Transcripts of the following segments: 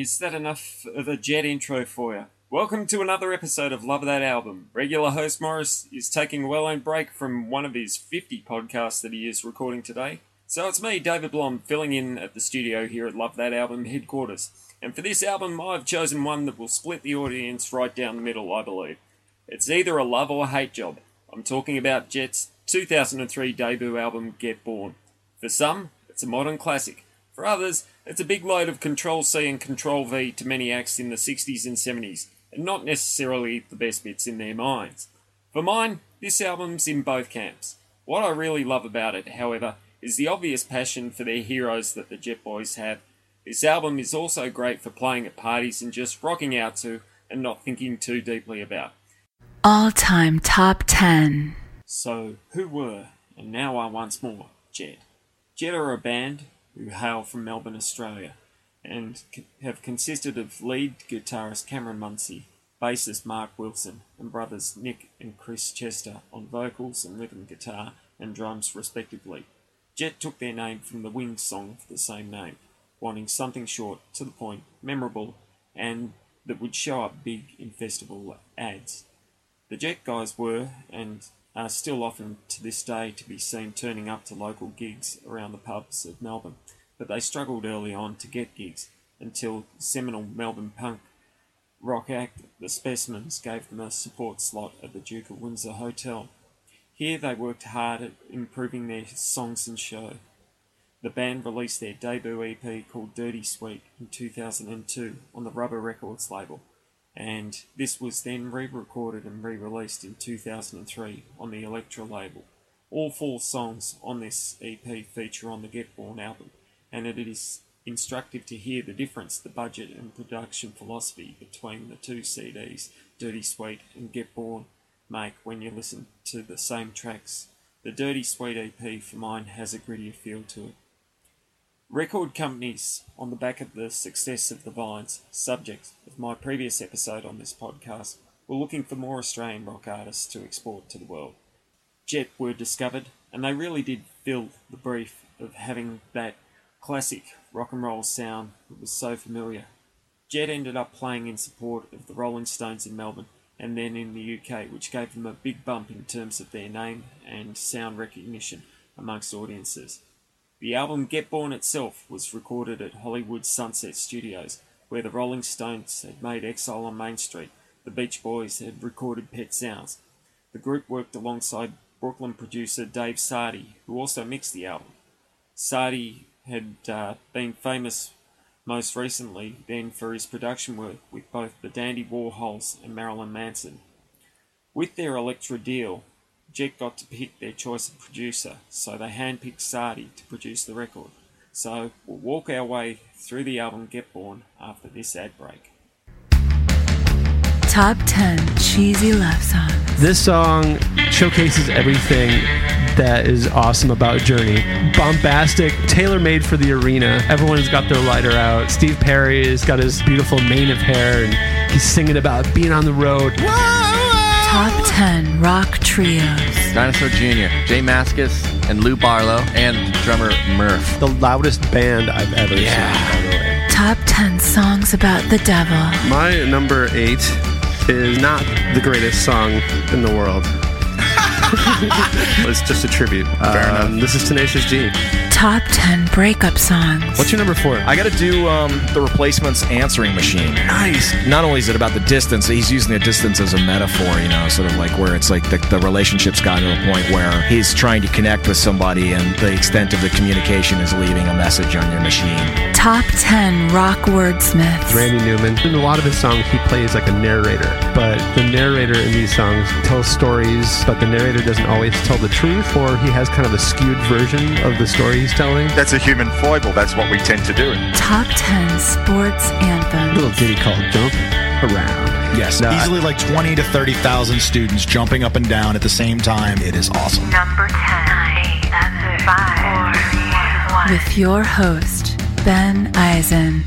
Is that enough of a jet intro for you? Welcome to another episode of Love That Album. Regular host Morris is taking a well earned break from one of his 50 podcasts that he is recording today. So it's me, David Blom, filling in at the studio here at Love That Album headquarters. And for this album, I've chosen one that will split the audience right down the middle, I believe. It's either a love or hate job. I'm talking about Jet's 2003 debut album, Get Born. For some, it's a modern classic. For others, it's a big load of Control C and Control V to many acts in the 60s and 70s, and not necessarily the best bits in their minds. For mine, this album's in both camps. What I really love about it, however, is the obvious passion for their heroes that the Jet Boys have. This album is also great for playing at parties and just rocking out to and not thinking too deeply about. All time top 10. So, who were, and now are once more, Jet? Jet are a band who hail from Melbourne, Australia, and have consisted of lead guitarist Cameron Muncey, bassist Mark Wilson, and brothers Nick and Chris Cester on vocals and rhythm guitar and drums, respectively. Jet took their name from the Wings song of the same name, wanting something short, to the point, memorable, and that would show up big in festival ads. The Jet guys were, and are still often to this day to be seen turning up to local gigs around the pubs of Melbourne, but they struggled early on to get gigs until seminal Melbourne punk rock act The Specimens gave them a support slot at the Duke of Windsor Hotel. Here they worked hard at improving their songs and show. The band released their debut EP called Dirty Sweet in 2002 on the Rubber Records label, and this was then re-recorded and re-released in 2003 on the Elektra label. All four songs on this EP feature on the Get Born album, and it is instructive to hear the difference the budget and production philosophy between the two CDs, Dirty Sweet and Get Born, make when you listen to the same tracks. The Dirty Sweet EP for mine has a grittier feel to it. Record companies, on the back of the success of the Vines, subject of my previous episode on this podcast, were looking for more Australian rock artists to export to the world. Jet were discovered, and they really did fill the brief of having that classic rock and roll sound that was so familiar. Jet ended up playing in support of the Rolling Stones in Melbourne and then in the UK, which gave them a big bump in terms of their name and sound recognition amongst audiences. The album Get Born itself was recorded at Hollywood Sunset Studios, where the Rolling Stones had made Exile on Main Street, the Beach Boys had recorded Pet Sounds. The group worked alongside Brooklyn producer Dave Sardy, who also mixed the album. Sardy had uh, been famous most recently then for his production work with both the Dandy Warhols and Marilyn Manson. With their Elektra deal, Jet got to pick their choice of producer, so they handpicked Sardy to produce the record. So we'll walk our way through the album Get Born after this ad break. Top 10 cheesy love songs. This song showcases everything that is awesome about Journey. Bombastic, tailor made for the arena. Everyone's got their lighter out. Steve Perry has got his beautiful mane of hair and he's singing about being on the road. Top 10 rock trios. Dinosaur Jr., Jay Mascis, and Lou Barlow, and drummer Murph. The loudest band I've ever seen, by the way. Top 10 songs about the devil. My number eight is not the greatest song in the world. it's just a tribute. Fair Um, This is Tenacious D. Top Top 10 breakup songs. What's your number four? I got to do um, the replacements answering machine. Nice. Not only is it about the distance, he's using the distance as a metaphor, you know, sort of like where it's like the, the relationship's gotten to a point where he's trying to connect with somebody and the extent of the communication is leaving a message on your machine. Top 10 rock wordsmiths. Randy Newman. In a lot of his songs, he plays like a narrator, but the narrator in these songs tells stories, but the narrator doesn't always tell the truth, or he has kind of a skewed version of the story he's telling. That's a human foible. That's what we tend to do. Top 10 sports anthems. little ditty called Jump Around. Yes, No, I- easily like 20 to 30,000 students jumping up and down at the same time. It is awesome. Number 10. Seven, five, four, three, one. With your host, Ben Eisen.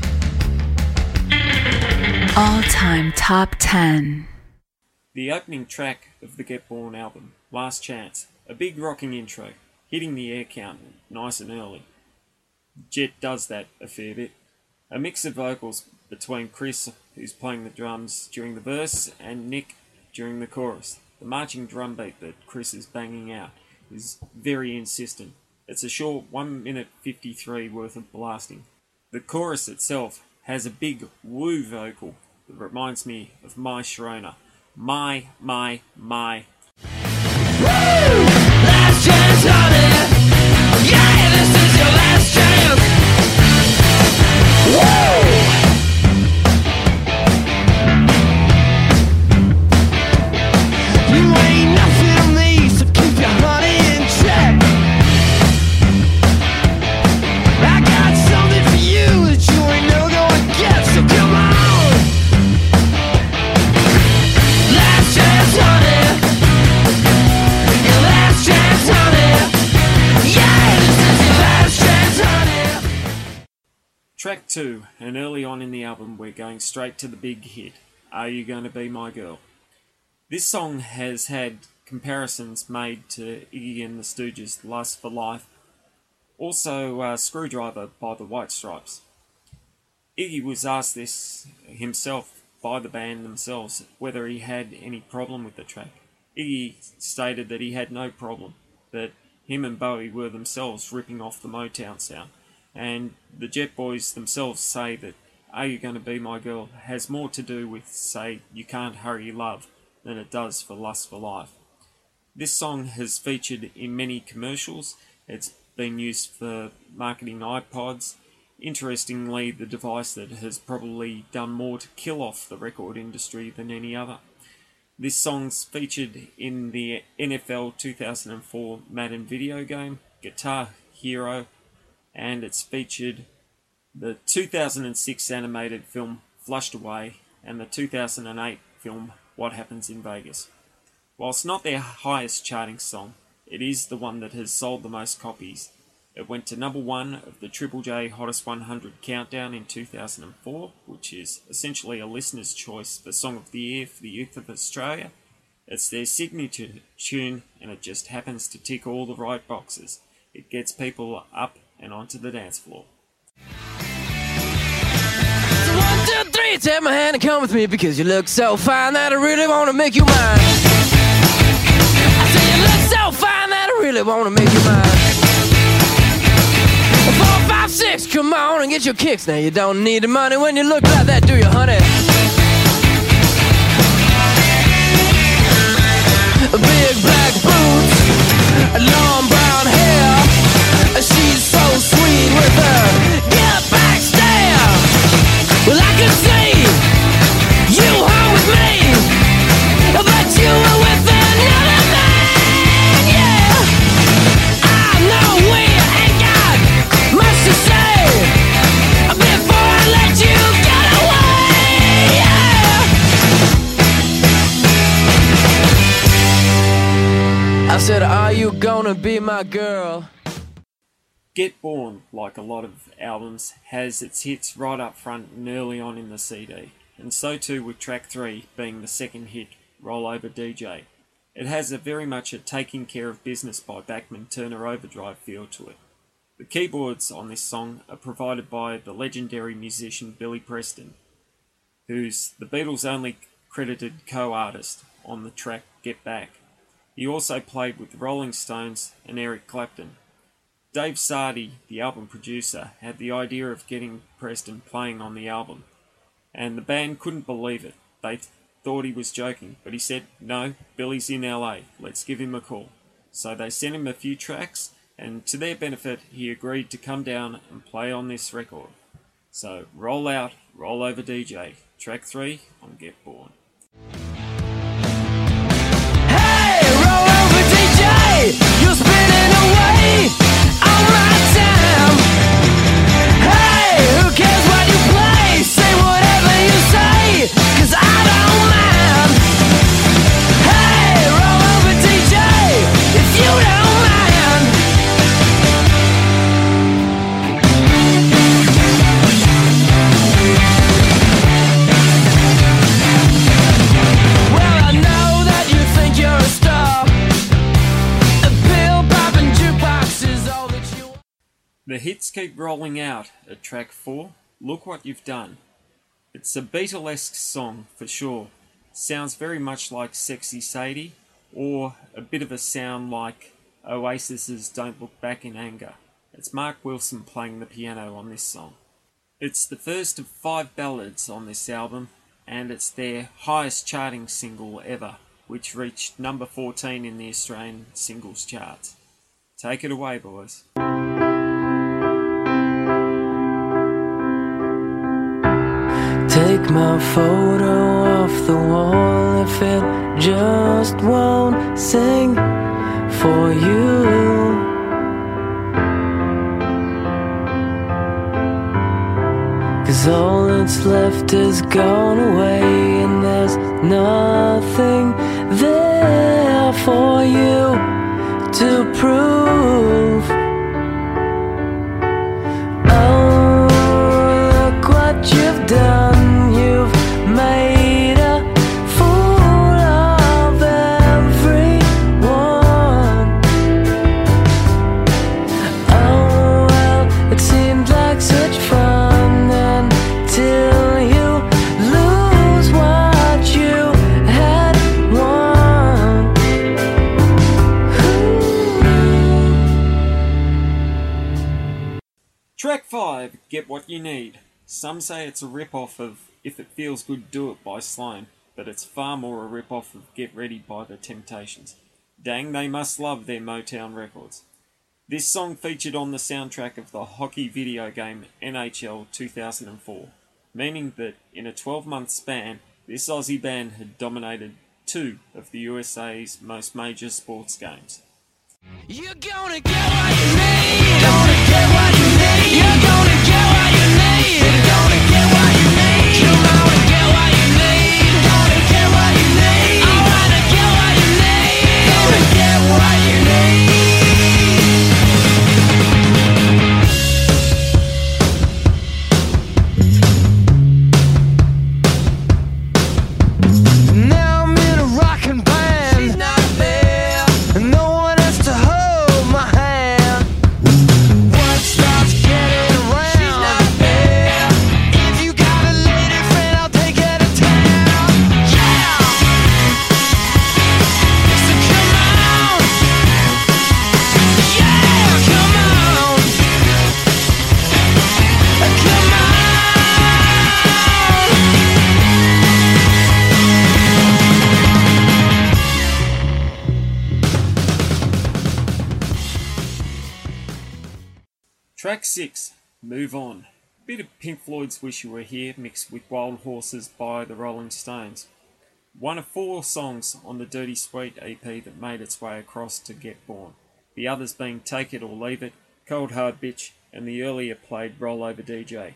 All time top 10. The opening track of the Get Born album, Last Chance, a big rocking intro, hitting the air count nice and early. Jet does that a fair bit. A mix of vocals between Chris, who's playing the drums during the verse, and Nick during the chorus. The marching drum beat that Chris is banging out is very insistent. It's a short 1 minute 53 worth of blasting. The chorus itself has a big woo vocal that reminds me of My Sharona. My, my, my. Last Woo! 2, and early on in the album, we're going straight to the big hit Are You Gonna Be My Girl? This song has had comparisons made to Iggy and the Stooges' Lust for Life, also uh, Screwdriver by the White Stripes. Iggy was asked this himself by the band themselves whether he had any problem with the track. Iggy stated that he had no problem, that him and Bowie were themselves ripping off the Motown sound, and the Jet Boys themselves say that Are You Gonna Be My Girl has more to do with, say, You Can't Hurry Love than it does for Lust for Life. This song has featured in many commercials. It's been used for marketing iPods. Interestingly, the device that has probably done more to kill off the record industry than any other. This song's featured in the NFL 2004 Madden video game, Guitar Hero, and it's featured the 2006 animated film Flushed Away and the 2008 film What Happens in Vegas. Whilst not their highest charting song, it is the one that has sold the most copies. It went to number one of the Triple J Hottest 100 countdown in 2004, which is essentially a listener's choice for Song of the Year for the youth of Australia. It's their signature tune, and it just happens to tick all the right boxes. It gets people up and onto the dance floor. So one, two, three, take my hand and come with me because you look so fine that I really want to make you mine. I say you look so fine that I really want to make you mine. Four, five, six, come on and get your kicks. Now you don't need the money when you look like that, do you, honey? Big black boots, a long brown gonna be my girl? Get Born, like a lot of albums, has its hits right up front and early on in the CD, and so too with track 3 being the second hit, Roll Over DJ. It has a very much a taking care of business by Bachman Turner Overdrive feel to it. The keyboards on this song are provided by the legendary musician Billy Preston, who's the Beatles' only credited co artist on the track Get Back. He also played with the Rolling Stones and Eric Clapton. Dave Sardy, the album producer, had the idea of getting Preston playing on the album, and the band couldn't believe it. They thought he was joking, but he said, No, Billy's in LA, let's give him a call. So they sent him a few tracks, and to their benefit, he agreed to come down and play on this record. So roll out, roll over DJ, track 3 on Get Born. Cares The hits keep rolling out at track 4. Look What You've Done. It's a Beatlesque song for sure. Sounds very much like Sexy Sadie, or a bit of a sound like Oasis's Don't Look Back in Anger. It's Mark Wilson playing the piano on this song. It's the first of five ballads on this album, and it's their highest charting single ever, which reached number 14 in the Australian singles charts. Take it away, boys. Take my photo off the wall if it just won't sing for you. Cause all that's left is gone away, and there's nothing there for you to prove. Get What You Need. Some say it's a rip-off of If It Feels Good Do It by Sloan, but it's far more a rip-off of Get Ready by The Temptations. Dang, they must love their Motown records. This song featured on the soundtrack of the hockey video game NHL 2004, meaning that in a 12 month span, this Aussie band had dominated two of the USA's most major sports games. You need. Track 6, Move On. A bit of Pink Floyd's Wish You Were Here mixed with Wild Horses by the Rolling Stones. One of four songs on the Dirty Sweet EP that made its way across to Get Born. The others being Take It or Leave It, Cold Hard Bitch, and the earlier played Rollover DJ.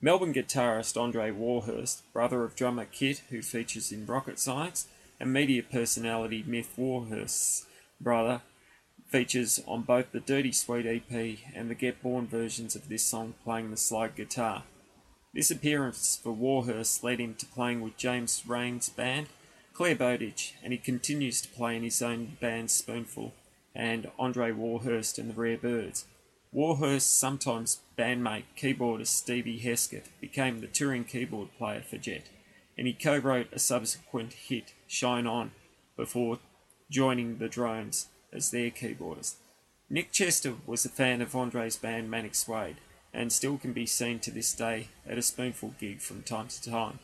Melbourne guitarist Andre Warhurst, brother of drummer Kit, who features in Rocket Science, and media personality Myf Warhurst's brother, features on both the Dirty Sweet EP and the Get Born versions of this song playing the slide guitar. This appearance for Warhurst led him to playing with James Reyne's band, Clare Bowditch, and he continues to play in his own band Spoonful and Andre Warhurst and the Rare Birds. Warhurst's sometimes bandmate keyboardist Stevie Hesketh became the touring keyboard player for Jet, and he co-wrote a subsequent hit, Shine On, before joining the Drones as their keyboardist. Nick Cester was a fan of Andre's band Manic Suede and still can be seen to this day at a spoonful gig from time to time.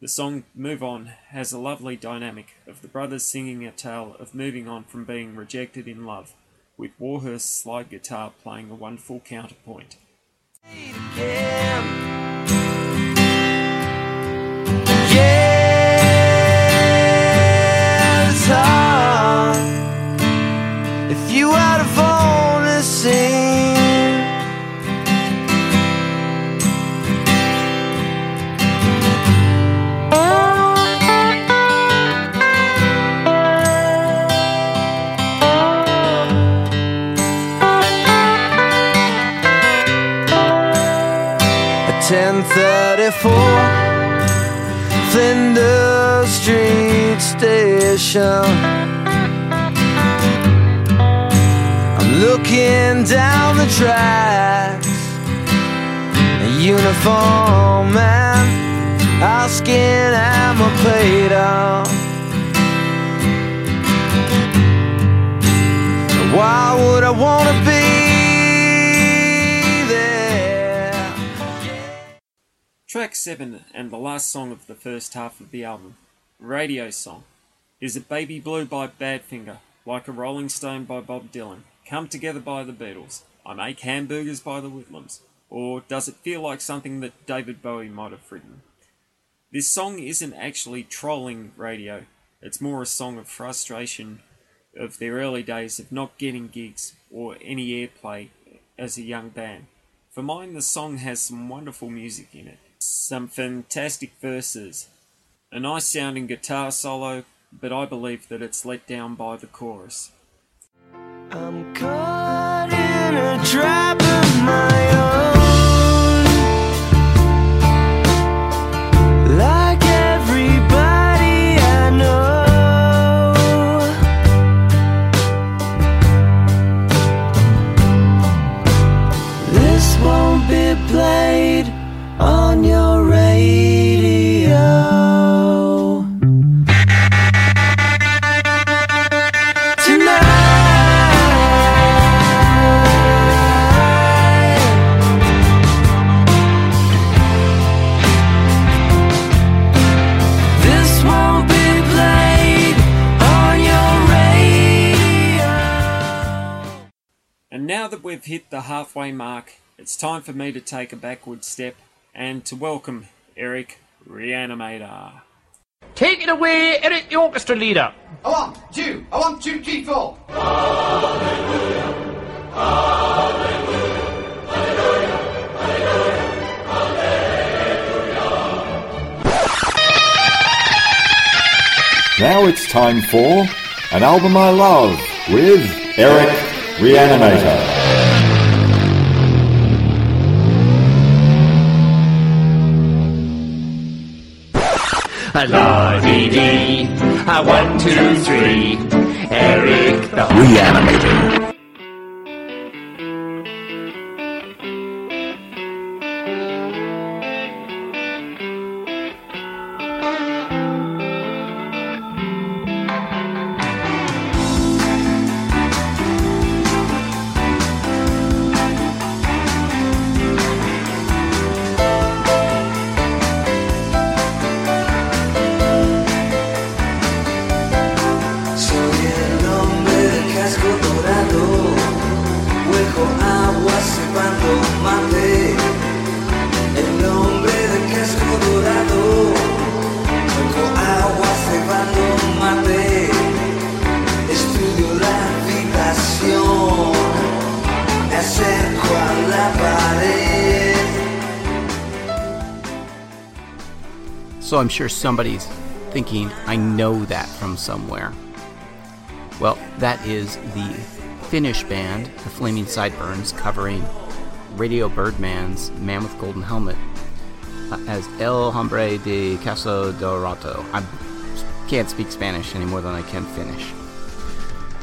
The song Move On has a lovely dynamic of the brothers singing a tale of moving on from being rejected in love, with Warhurst's slide guitar playing a wonderful counterpoint. Yes, ten thirty-four. Flinders Street Station. Down the tracks, a uniform man asking am I paid off. Why would I wanna be there? Track 7 and the last song of the first half of the album, Radio Song. Is a Baby Blue by Badfinger, Like a Rolling Stone by Bob Dylan, Come Together by the Beatles, I Make Hamburgers by the Whitlams, or does it feel like something that David Bowie might have written? This song isn't actually trolling radio, it's more a song of frustration of their early days of not getting gigs or any airplay as a young band. For mine, the song has some wonderful music in it, some fantastic verses, a nice sounding guitar solo, but I believe that it's let down by the chorus. I'm caught in a trap of my own. We've hit the halfway mark, it's time for me to take a backward step and to welcome Eric Reanimator. Take it away, Eric the orchestra leader. I want two. I want two, three, four. Now it's time for An Album I Love with Eric Reanimator. La dee dee, a one, two, three. Eric the Reanimator. So I'm sure somebody's thinking, I know that from somewhere. Well, that is the Finnish band, the Flaming Sideburns, covering Radio Birdman's Man with Golden Helmet uh, as El Hombre de Casco Dorado. I can't speak Spanish any more than I can Finnish.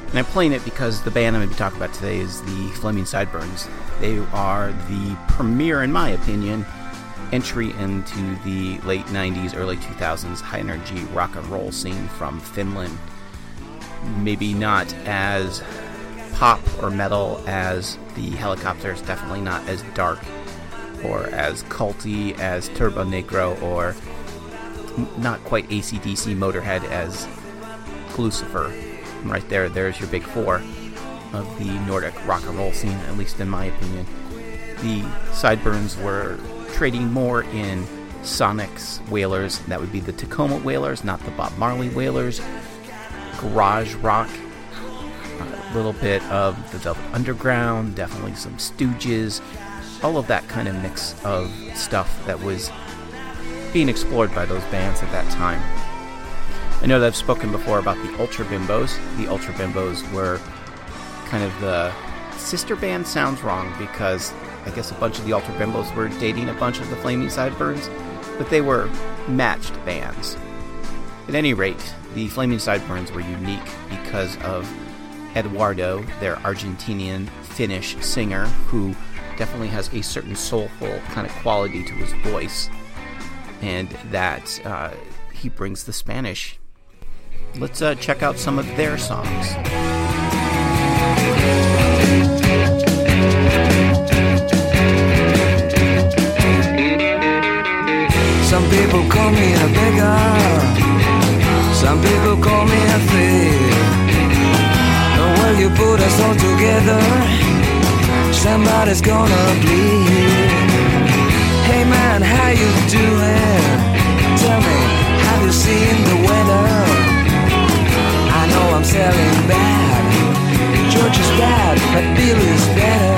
And I'm playing it because the band I'm going to be talking about today is the Flaming Sideburns. They are the premier, in my opinion, entry into the late 90s, early 2000s high energy rock and roll scene from Finland. Maybe not as pop or metal as the Hellacopters, definitely not as dark or as culty as Turbonegro or not quite ACDC Motorhead as Gluecifer. Right there, there's your big four of the Nordic rock and roll scene, at least in my opinion. The Sideburns were trading more in Sonics Wailers. That would be the Tacoma Wailers, not the Bob Marley Wailers. Garage rock, a little bit of the Velvet Underground, definitely some Stooges, all of that kind of mix of stuff that was being explored by those bands at that time. I know that I've spoken before about the Ultra Bimboos. The Ultra Bimboos were kind of the sister band sounds wrong because I guess a bunch of the Ultra Bimboos were dating a bunch of the Flaming Sideburns, but they were matched bands. At any rate, the Flaming Sideburns were unique because of Eduardo, their Argentinian Finnish singer, who definitely has a certain soulful kind of quality to his voice, and that uh, he brings the Spanish. Let's uh, check out some of their songs. Some people call me a beggar. Some people call me a thief. Oh, and when you put us all together, somebody's gonna bleed. Hey man, how you doing? Tell me, have you seen the weather? I know I'm selling bad. George is bad, but Bill is better.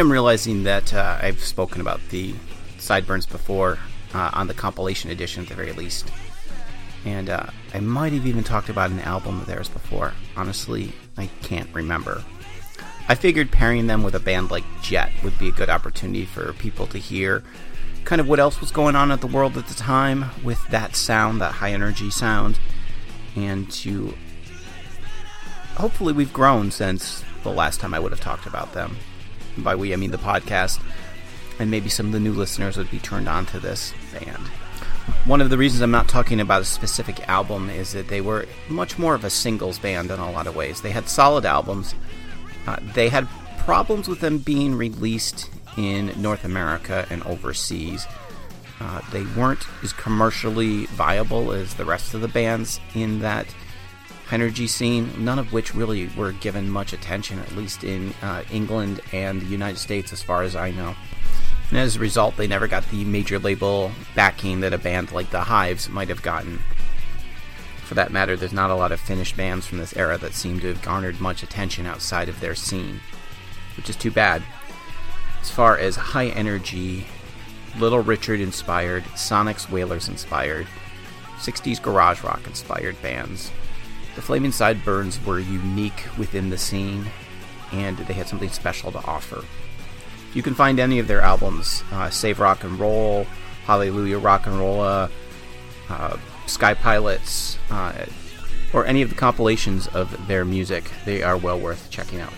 Am realizing that uh, I've spoken about the sideburns before uh, on the compilation edition, at the very least, and uh, I might have even talked about an album of theirs before. Honestly, I can't remember. I figured pairing them with a band like Jet would be a good opportunity for people to hear kind of what else was going on at the world at the time with that sound, that high energy sound, and to hopefully we've grown since the last time I would have talked about them. And by we, I mean the podcast, and maybe some of the new listeners would be turned on to this band. One of the reasons I'm not talking about a specific album is that they were much more of a singles band in a lot of ways. They had solid albums. Uh, they had problems with them being released in North America and overseas. Uh, they weren't as commercially viable as the rest of the bands in that energy scene, none of which really were given much attention, at least in uh, England and the United States, as far as I know. And as a result, they never got the major label backing that a band like the Hives might have gotten. For that matter, there's not a lot of Finnish bands from this era that seem to have garnered much attention outside of their scene, which is too bad. As far as high energy, Little Richard inspired, Sonics Wailers inspired, 60s garage rock inspired bands, the Flaming Sideburns were unique within the scene, and they had something special to offer. You can find any of their albums, uh, Save Rock and Roll, Hallelujah Rock and Rolla, uh, Sky Pilots, uh, or any of the compilations of their music. They are well worth checking out.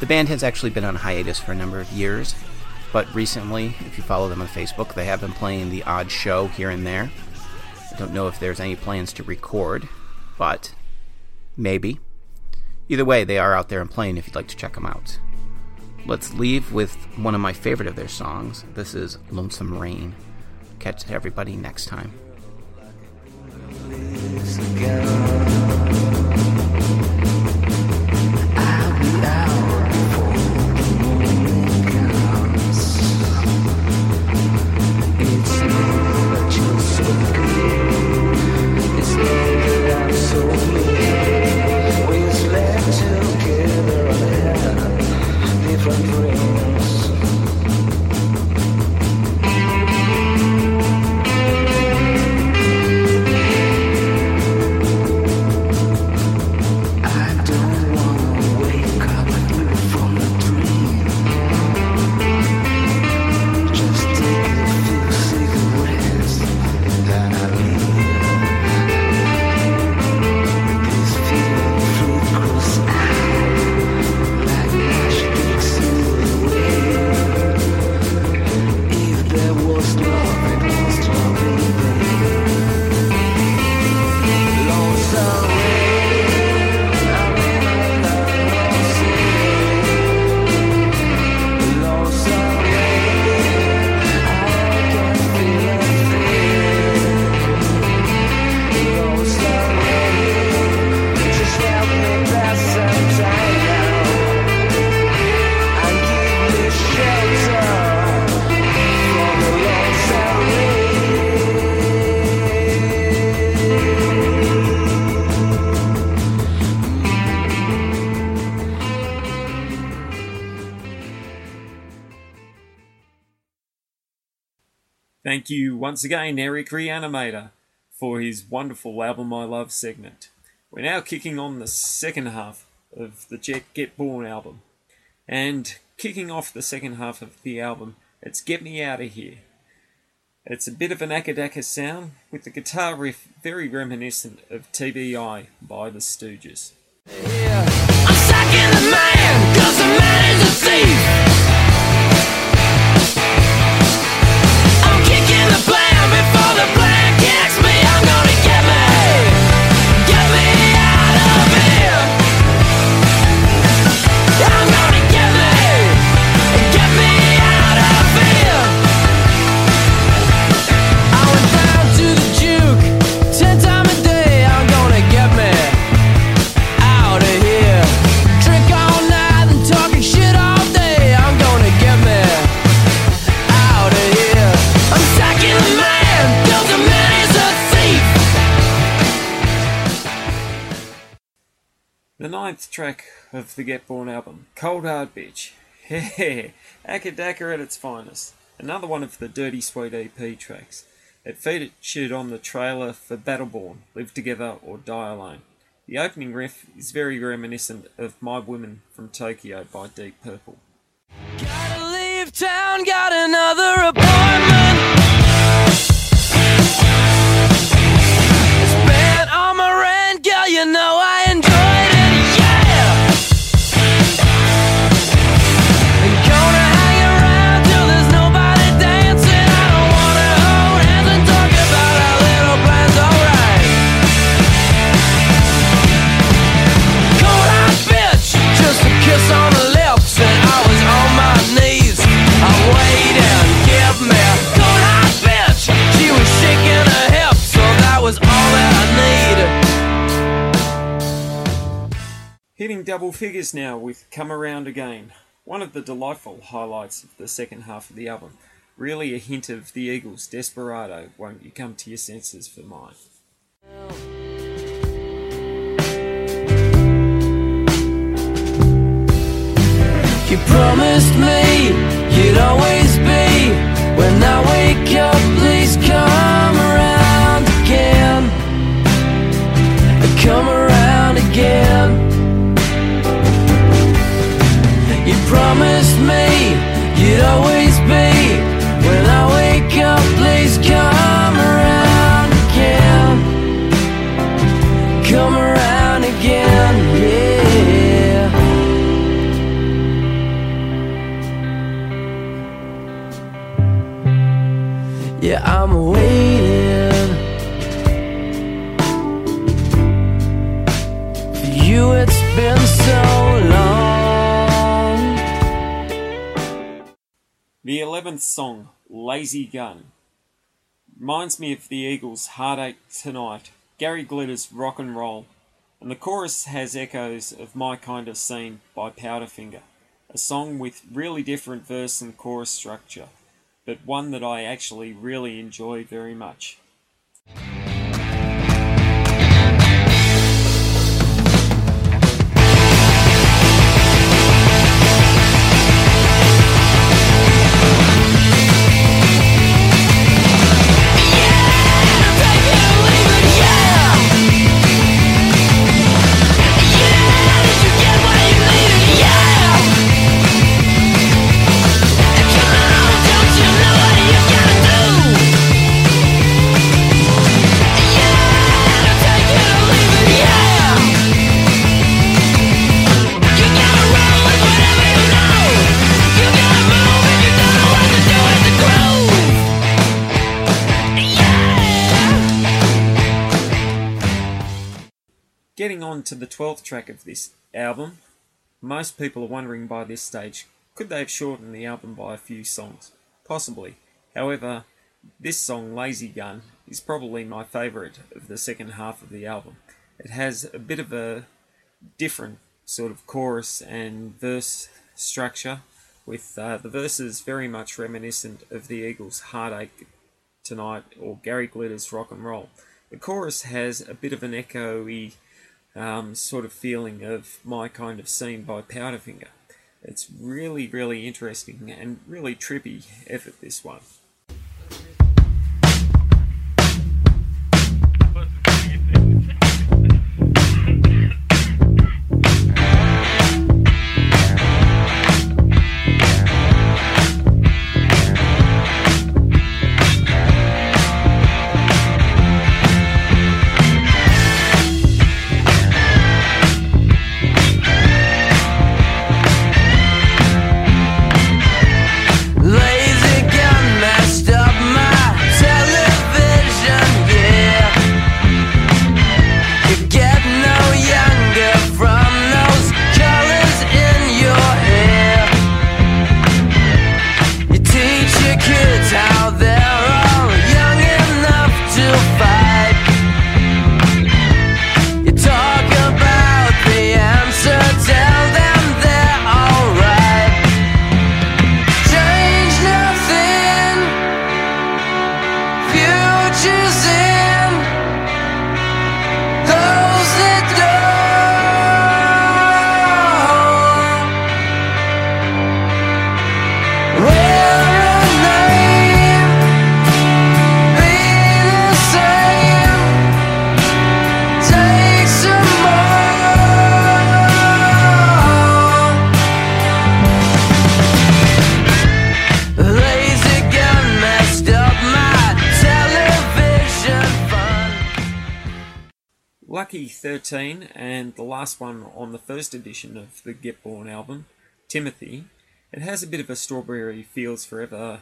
The band has actually been on hiatus for a number of years, but recently, if you follow them on Facebook, they have been playing the odd show here and there. I don't know if there's any plans to record, but maybe. Either way, they are out there and playing if you'd like to check them out. Let's leave with one of my favorite of their songs. This is Lonesome Rain. Catch everybody next time. Once again, Eric Reanimator, for his wonderful album I Love segment. We're now kicking on the second half of the Jet Get Born album. And kicking off the second half of the album, it's Get Me Out of Here. It's a bit of an Akadaka sound, with the guitar riff very reminiscent of TV Eye by the Stooges. I'm the plan track of the Get Born album, Cold Hard Bitch. Hehe, Akadaka at its finest. Another one of the Dirty Sweet EP tracks. It featured on the trailer for Battleborn, Live Together or Die Alone. The opening riff is very reminiscent of My Women from Tokyo by Deep Purple. Gotta leave town, got another appointment. Spent all my rent, girl, you know I enjoyed Hitting double figures now with Come Around Again, one of the delightful highlights of the second half of the album. Really a hint of the Eagles' Desperado, won't you come to your senses for mine? You promised me you'd always be. When I wake up, please come promised me you'd always be. 11th song, Lazy Gun, reminds me of the Eagles' Heartache Tonight, Gary Glitter's Rock and Roll, and the chorus has echoes of My Kind of Scene by Powderfinger, a song with really different verse and chorus structure, but one that I actually really enjoy very much. To the 12th track of this album, most people are wondering by this stage could they have shortened the album by a few songs? Possibly. However, this song, Lazy Gun, is probably my favourite of the second half of the album. It has a bit of a different sort of chorus and verse structure, with uh, the verses very much reminiscent of the Eagles' Heartache Tonight or Gary Glitter's Rock and Roll. The chorus has a bit of an echoey um, sort of feeling of My Kind of Scene by Powderfinger. It's really, really interesting and really trippy effort, this one. 13 and the last one on the first edition of the Get Born album, Timothy, it has a bit of a Strawberry Fields Forever,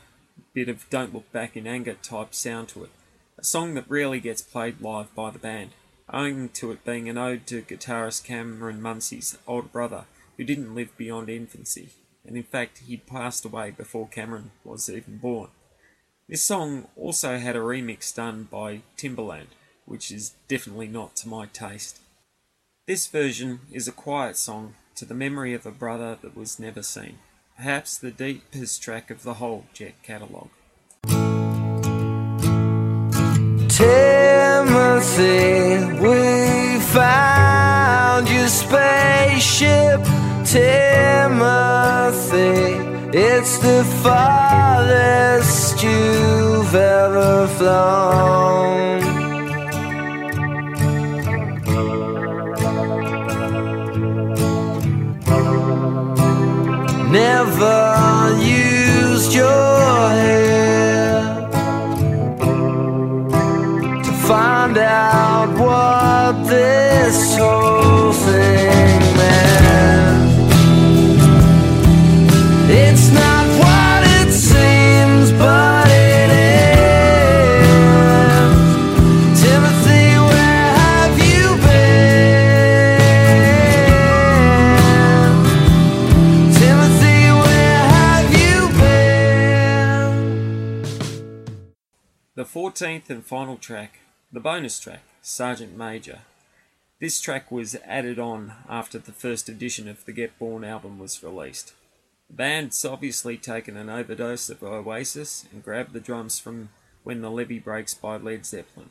bit of Don't Look Back in Anger type sound to it. A song that rarely gets played live by the band, owing to it being an ode to guitarist Cameron Muncey's older brother, who didn't live beyond infancy, and in fact he'd passed away before Cameron was even born. This song also had a remix done by Timbaland, which is definitely not to my taste. This version is a quiet song to the memory of a brother that was never seen, perhaps the deepest track of the whole Jet catalogue. Timothy, we found your spaceship. Timothy, it's the farthest you've ever flown. 14th and final track, the bonus track, Sergeant Major. This track was added on after the first edition of the Get Born album was released. The band's obviously taken an overdose of Oasis and grabbed the drums from When the Levee Breaks by Led Zeppelin.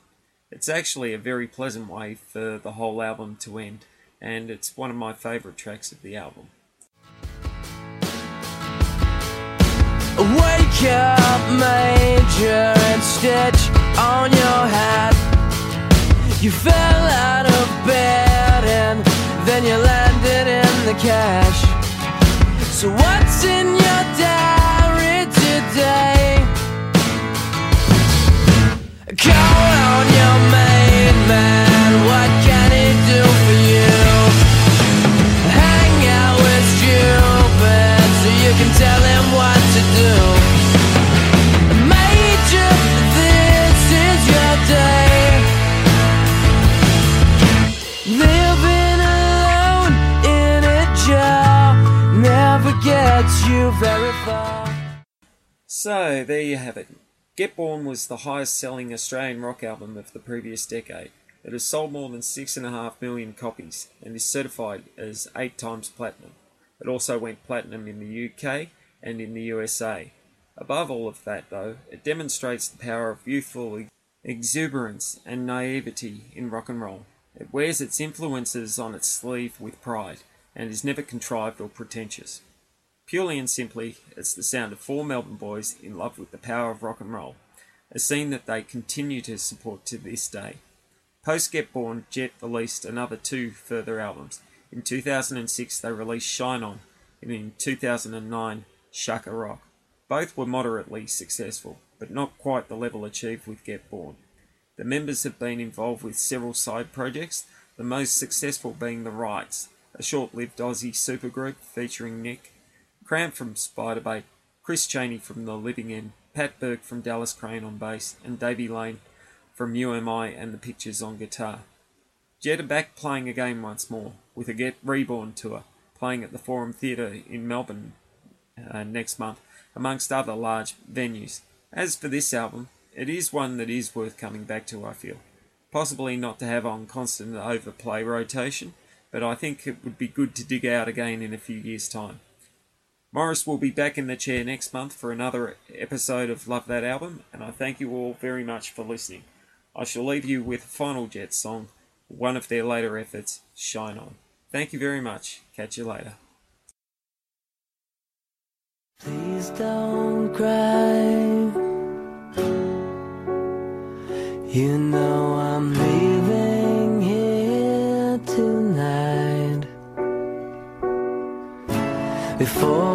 It's actually a very pleasant way for the whole album to end, and it's one of my favourite tracks of the album. Wake up, Major, and stitch on your hat. You fell out of bed and then you landed in the cash. So, what's in your So, there you have it. Get Born was the highest selling Australian rock album of the previous decade. It has sold more than 6.5 million copies and is certified as 8 times platinum. It also went platinum in the UK and in the USA. Above all of that, though, it demonstrates the power of youthful exuberance and naivety in rock and roll. It wears its influences on its sleeve with pride and is never contrived or pretentious. Purely and simply, it's the sound of four Melbourne boys in love with the power of rock and roll, a scene that they continue to support to this day. Post Get Born, Jet released another two further albums. In 2006, they released Shine On, and in 2009, Shaka Rock. Both were moderately successful, but not quite the level achieved with Get Born. The members have been involved with several side projects, the most successful being The Wrights, a short lived Aussie supergroup featuring Nick, Kram from Spiderbait, Chris Cheney from The Living End, Pat Bourke from Dallas Crane on bass, and Davey Lane from You Am I and the Pictures on guitar. Jet are back playing again once more, with a Get Reborn tour, playing at the Forum Theatre in Melbourne uh, next month, amongst other large venues. As for this album, it is one that is worth coming back to, I feel. Possibly not to have on constant overplay rotation, but I think it would be good to dig out again in a few years' time. Morris will be back in the chair next month for another episode of Love That Album, and I thank you all very much for listening. I shall leave you with a final Jet song, one of their later efforts, Shine On. Thank you very much. Catch you later. Please don't cry. You know I'm leaving here tonight. Before